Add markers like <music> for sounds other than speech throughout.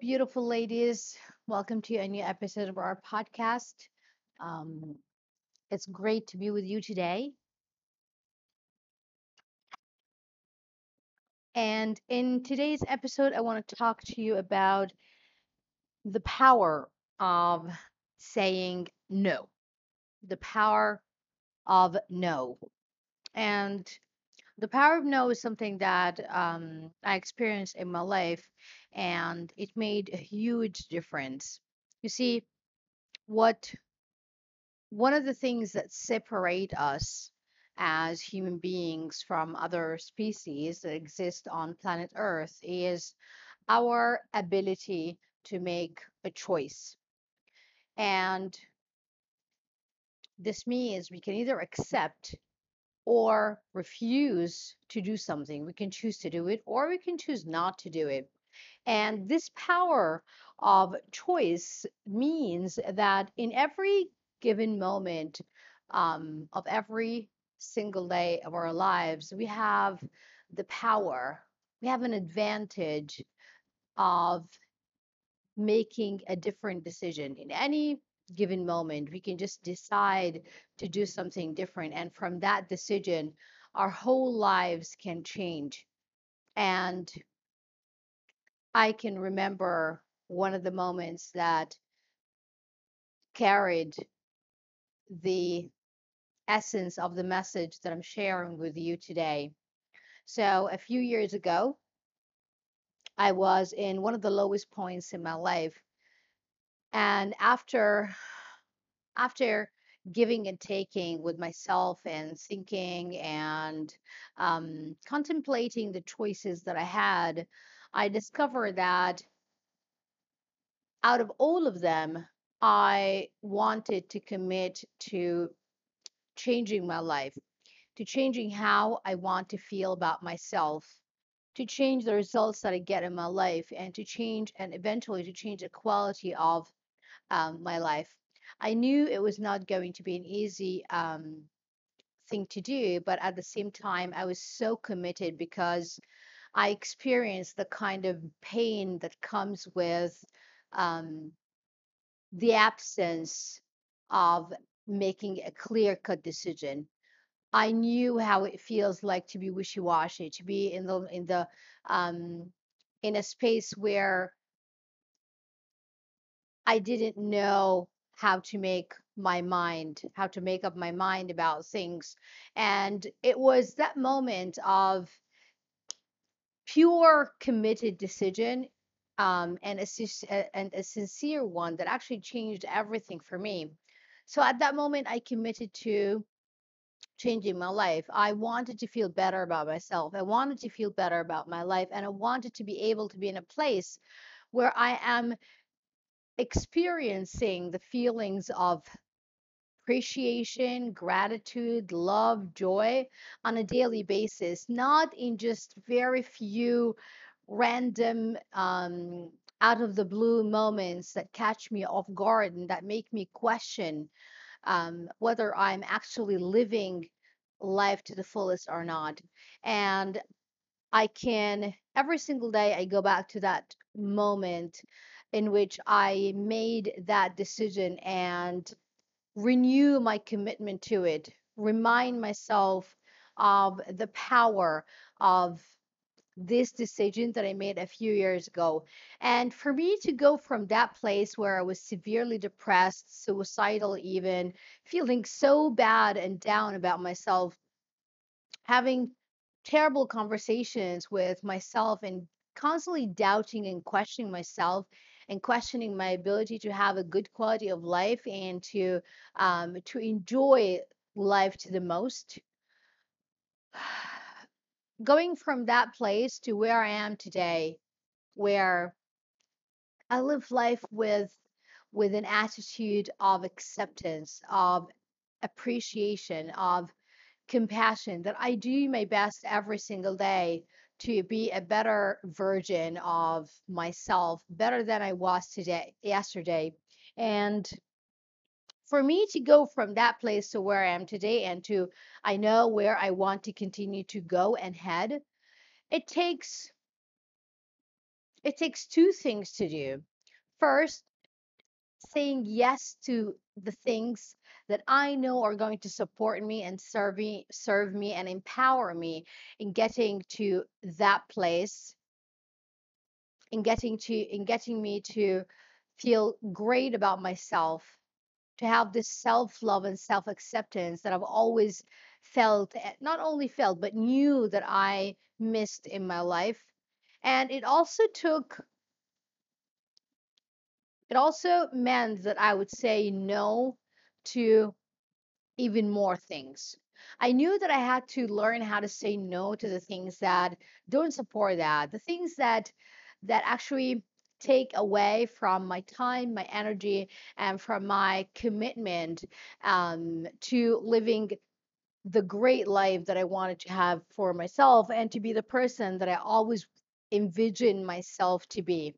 beautiful ladies. Welcome to a new episode of our podcast. Um, it's great to be with you today. And in today's episode, I want to talk to you about the power of saying no, the power of no. And the power of no is something that um, I experienced in my life, and it made a huge difference. You see, what one of the things that separate us as human beings from other species that exist on planet Earth is our ability to make a choice. And this means we can either accept or refuse to do something. We can choose to do it or we can choose not to do it. And this power of choice means that in every given moment um, of every single day of our lives, we have the power, we have an advantage of making a different decision in any given moment. We can just decide to do something different. And from that decision, our whole lives can change. And I can remember one of the moments that carried the essence of the message that I'm sharing with you today. So, a few years ago, I was in one of the lowest points in my life and after <sighs> after giving and taking with myself and thinking and um, contemplating the choices that I had, I discovered that out of all of them, I wanted to commit to changing my life, to changing how I want to feel about myself, to change the results that I get in my life, and to change and eventually to change the quality of um, my life. I knew it was not going to be an easy um, thing to do, but at the same time, I was so committed because I experienced the kind of pain that comes with um, the absence of making a clear cut decision. I knew how it feels like to be wishy washy, to be in the in the um, in a space where I didn't know how to make my mind, how to make up my mind about things. And it was that moment of pure committed decision um, and, a, and a sincere one that actually changed everything for me. So at that moment, I committed to changing my life. I wanted to feel better about myself. I wanted to feel better about my life. And I wanted to be able to be in a place where I am experiencing the feelings of appreciation, gratitude, love, joy on a daily basis, not in just very few random, um, out of the blue moments that catch me off guard and that make me question um, whether I'm actually living life to the fullest or not. And I can, every single day, I go back to that moment in which I made that decision and renew my commitment to it, remind myself of the power of this decision that I made a few years ago. And for me to go from that place where I was severely depressed, suicidal, even feeling so bad and down about myself, having terrible conversations with myself and constantly doubting and questioning myself and questioning my ability to have a good quality of life and to um, to enjoy life to the most. <sighs> Going from that place to where i am today where i live life with with an attitude of acceptance of appreciation of compassion that i do my best every single day to be a better version of myself, better than I was today, yesterday. And for me to go from that place to where I am today and to I know where I want to continue to go and head, it takes it takes two things to do. First, saying yes to the things that I know are going to support me and serve me, serve me and empower me in getting to that place, in getting to in getting me to feel great about myself, to have this self-love and self-acceptance that I've always felt, eh, not only felt, but knew that I missed in my life. And it also took It also meant that I would say no to even more things. I knew that I had to learn how to say no to the things that don't support that, the things that that actually take away from my time, my energy, and from my commitment um, to living the great life that I wanted to have for myself and to be the person that I always envisioned myself to be.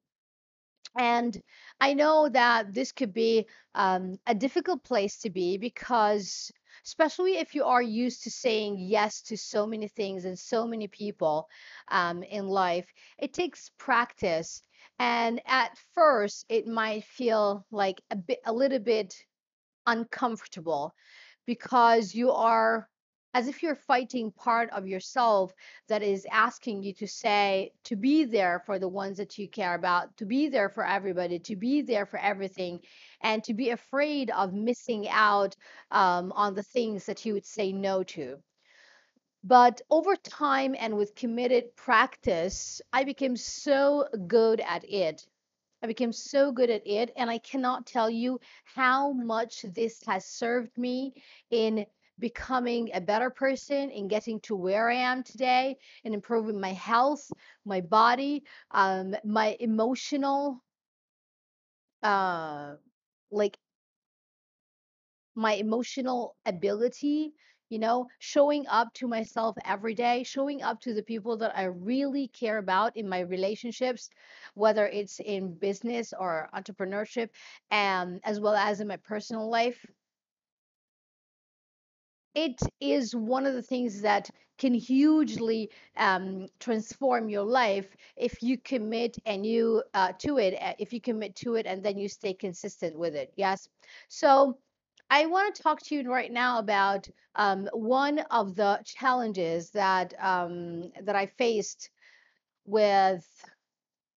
And I know that this could be um, a difficult place to be because, especially if you are used to saying yes to so many things and so many people um, in life, it takes practice. And at first, it might feel like a bit, a little bit uncomfortable because you are as if you're fighting part of yourself that is asking you to say to be there for the ones that you care about to be there for everybody to be there for everything and to be afraid of missing out um, on the things that you would say no to. But over time and with committed practice i became so good at it. I became so good at it, and I cannot tell you how much this has served me in becoming a better person, in getting to where I am today, in improving my health, my body, um, my emotional, uh, like my emotional ability, you know, showing up to myself every day, showing up to the people that I really care about in my relationships, whether it's in business or entrepreneurship, and as well as in my personal life. It is one of the things that can hugely um, transform your life if you commit and you uh, to it. uh, If you commit to it and then you stay consistent with it. Yes. So I want to talk to you right now about um, one of the challenges that um, that I faced with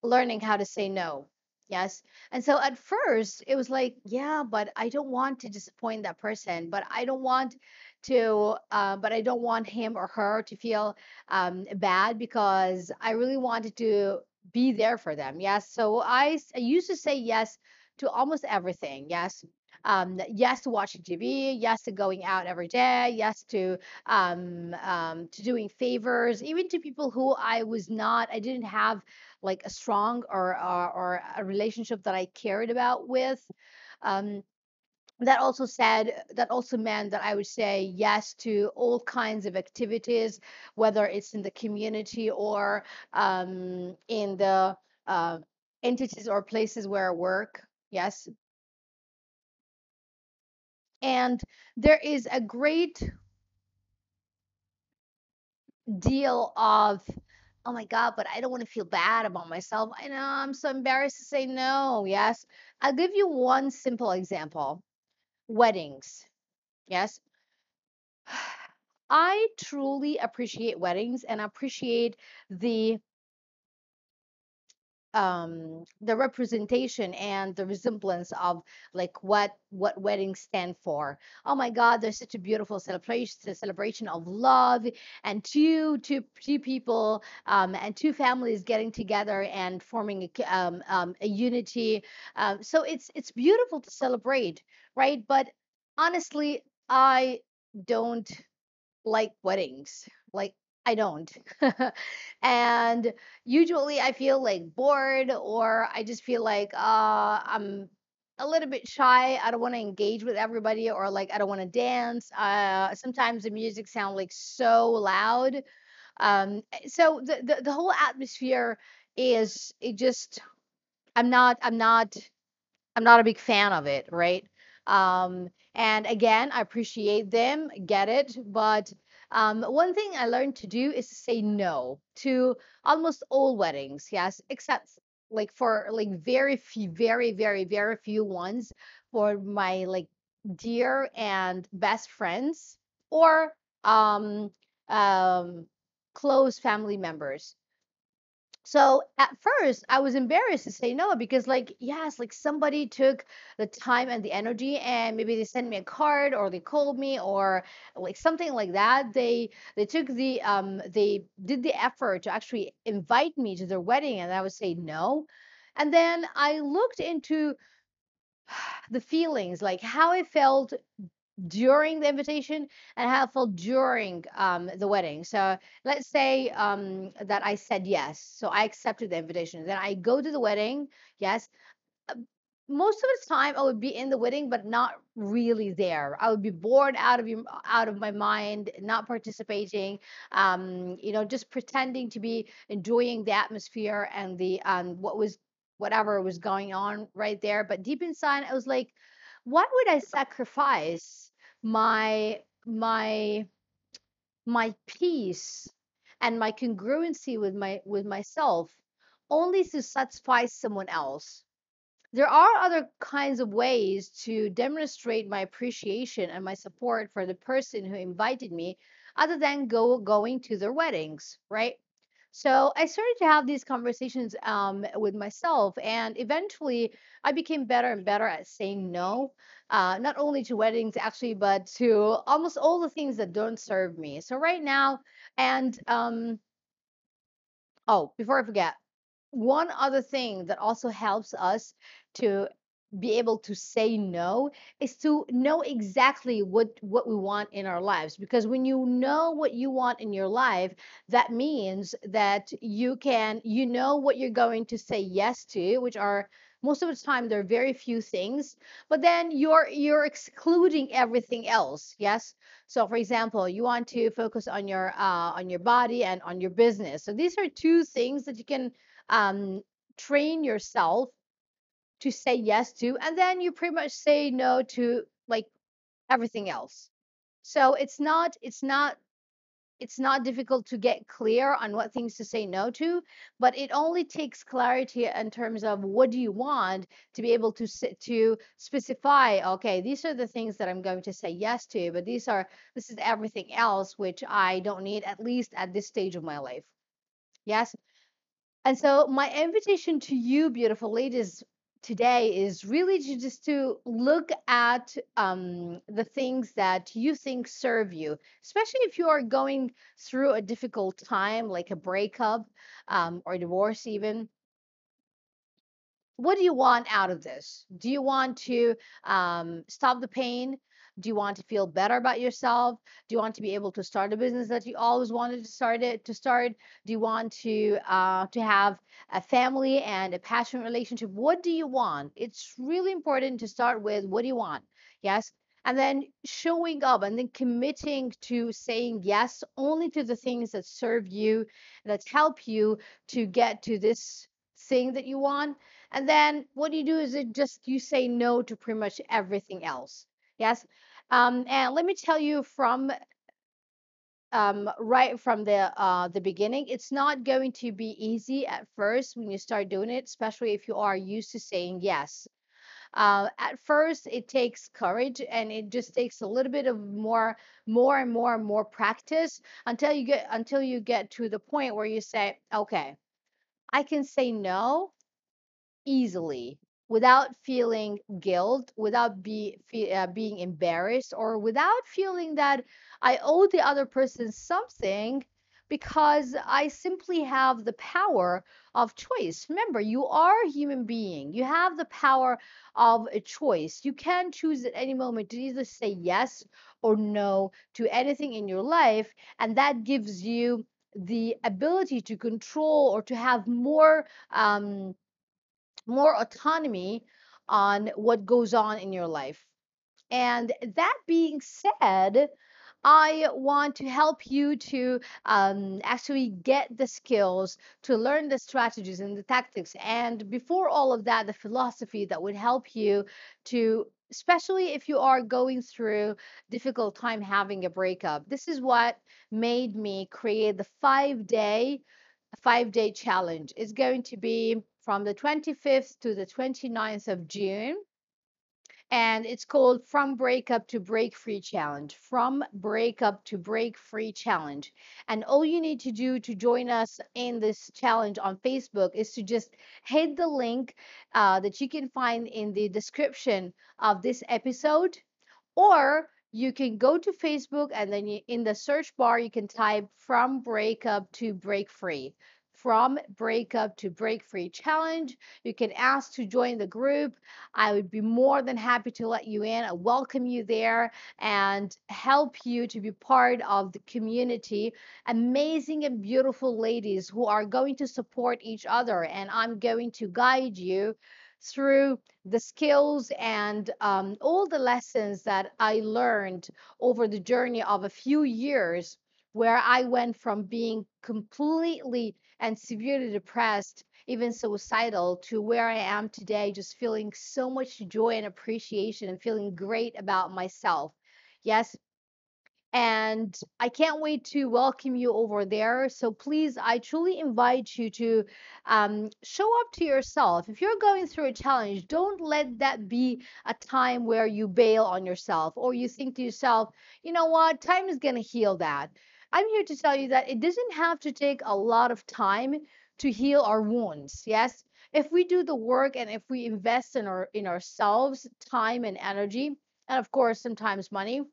learning how to say no. Yes. And so at first it was like, yeah, but I don't want to disappoint that person, but I don't want to, uh, but I don't want him or her to feel um, bad because I really wanted to be there for them. Yes. So I, used to say yes to almost everything. Yes. Um, yes to watching TV, yes to going out every day, yes to um, um, to doing favors, even to people who I was not, I didn't have like a strong or or, or a relationship that I cared about with. Um, that also said that also meant that I would say yes to all kinds of activities, whether it's in the community or um, in the uh, entities or places where I work. Yes, and there is a great deal of oh my god but i don't want to feel bad about myself. I know i'm so embarrassed to say no yes. I'll give you one simple example. Weddings yes? <sighs> I truly appreciate weddings and appreciate the um the representation and the resemblance of like what what weddings stand for. Oh my god there's such a beautiful celebration a celebration of love and two two two people um and two families getting together and forming a um, um a unity. Um so it's it's beautiful to celebrate right? But honestly i don't like weddings. Like I don't. <laughs> and usually I feel like bored or I just feel like uh I'm a little bit shy. I don't want to engage with everybody or like I don't want to dance. Uh sometimes the music sounds like so loud. Um so the, the the whole atmosphere is it just I'm not I'm not I'm not a big fan of it, right? Um, and again, I appreciate them, get it, but um, one thing I learned to do is to say no to almost all weddings, yes, except like for like very few, very, very, very few ones for my like dear and best friends or um um close family members. So at first, I was embarrassed to say no because, like, yes, like somebody took the time and the energy, and maybe they sent me a card or they called me or like something like that. They they took the um they did the effort to actually invite me to their wedding, and I would say no. And then I looked into <sighs> the feelings, like how I felt during the invitation and it during um, the wedding. So let's say um, that I said yes. So I accepted the invitation. Then I go to the wedding. Yes. Uh, Most of the time, I would be in the wedding, but not really there. I would be bored out of your, out of my mind, not participating. Um, you know, just pretending to be enjoying the atmosphere and the um, what was whatever was going on right there. But deep inside, I was like, what would I sacrifice my my my peace and my congruency with my with myself only to satisfy someone else? There are other kinds of ways to demonstrate my appreciation and my support for the person who invited me other than go going to their weddings, right? So I started to have these conversations um, with myself, and eventually I became better and better at saying no, uh, not only to weddings actually, but to almost all the things that don't serve me. So right now, and um, oh, before I forget, one other thing that also helps us to be able to say no is to know exactly what what we want in our lives. Because when you know what you want in your life that means that you can you know what you're going to say yes to which are most of the time there are very few things but then you're you're excluding everything else yes? So for example you want to focus on your uh, on your body and on your business. So these are two things that you can um, train yourself to say yes to, and then you pretty much say no to like everything else. So it's not it's not it's not difficult to get clear on what things to say no to, but it only takes clarity in terms of what do you want to be able to to specify, okay, these are the things that I'm going to say yes to, but these are this is everything else which I don't need at least at this stage of my life. Yes. And so my invitation to you, beautiful ladies, today is really to just to look at um, the things that you think serve you, especially if you are going through a difficult time, like a breakup um, or divorce, even what do you want out of this? Do you want to um, stop the pain? Do you want to feel better about yourself? Do you want to be able to start a business that you always wanted to start it to start? Do you want to uh, to have a family and a passionate relationship? What do you want? It's really important to start with what do you want? Yes. And then showing up and then committing to saying yes only to the things that serve you, that help you to get to this thing that you want and then what you do is it just you say no to pretty much everything else. Yes. Um, and let me tell you from um, right from the uh, the beginning, it's not going to be easy at first when you start doing it, especially if you are used to saying yes. Uh, at first, it takes courage and it just takes a little bit of more, more and more and more practice until you get until you get to the point where you say, okay, I can say no easily without feeling guilt, without be, fe- uh, being embarrassed, or without feeling that I owe the other person something because I simply have the power of choice. Remember, you are a human being. You have the power of a choice. You can choose at any moment to either say yes or no to anything in your life, and that gives you the ability to control or to have more um, more autonomy on what goes on in your life. And that being said, I want to help you to um, actually get the skills to learn the strategies and the tactics. And before all of that, the philosophy that would help you to, especially if you are going through difficult time having a breakup. This is what made me create the five day, five day challenge. It's going to be from the 25th to the 29th of June. And it's called From Breakup to Break Free Challenge. From Breakup to Break Free Challenge. And all you need to do to join us in this challenge on Facebook is to just hit the link uh, that you can find in the description of this episode. Or you can go to Facebook and then you, in the search bar, you can type From Breakup to Break Free from breakup to break free challenge. You can ask to join the group. I would be more than happy to let you in. I welcome you there and help you to be part of the community. Amazing and beautiful ladies who are going to support each other, and I'm going to guide you through the skills and um, all the lessons that I learned over the journey of a few years where I went from being completely and severely depressed, even suicidal, to where I am today, just feeling so much joy and appreciation and feeling great about myself. Yes, and I can't wait to welcome you over there. So please, I truly invite you to um, show up to yourself. If you're going through a challenge, don't let that be a time where you bail on yourself or you think to yourself, you know what, time is going to heal that. I'm here to tell you that it doesn't have to take a lot of time to heal our wounds. Yes, if we do the work and if we invest in our in ourselves, time and energy, and of course sometimes money,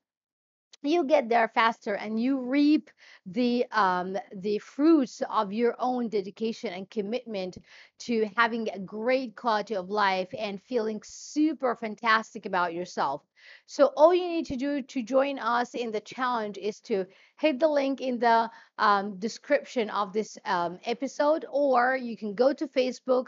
you get there faster and you reap the um, the fruits of your own dedication and commitment to having a great quality of life and feeling super fantastic about yourself so all you need to do to join us in the challenge is to hit the link in the um, description of this um, episode or you can go to facebook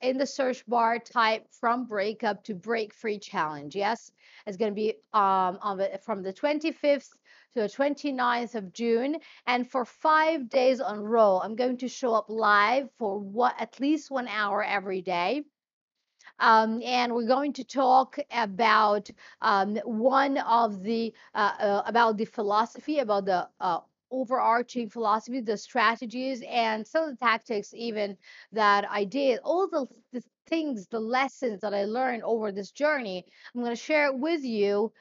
in the search bar type from breakup to break free challenge. Yes it's going to be um, on the, from the 25th to the 29th of june. And for five days on roll i'm going to show up live for what at least one hour every day um, and we're going to talk about um, one of the uh, uh, about the philosophy about the uh, overarching philosophy, the strategies, and some of the tactics even that I did, all the, the things, the lessons that I learned over this journey, I'm going to share it with you.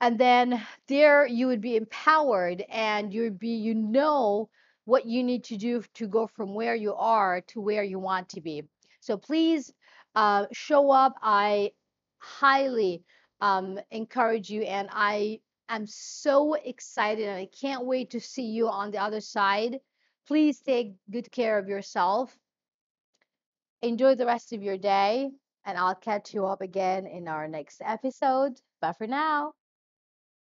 And then there you would be empowered and you'd be, you know, what you need to do to go from where you are to where you want to be. So please uh, show up. I highly um, encourage you and I I'm so excited and I can't wait to see you on the other side. Please take good care of yourself. Enjoy the rest of your day, and I'll catch you up again in our next episode. Bye for now.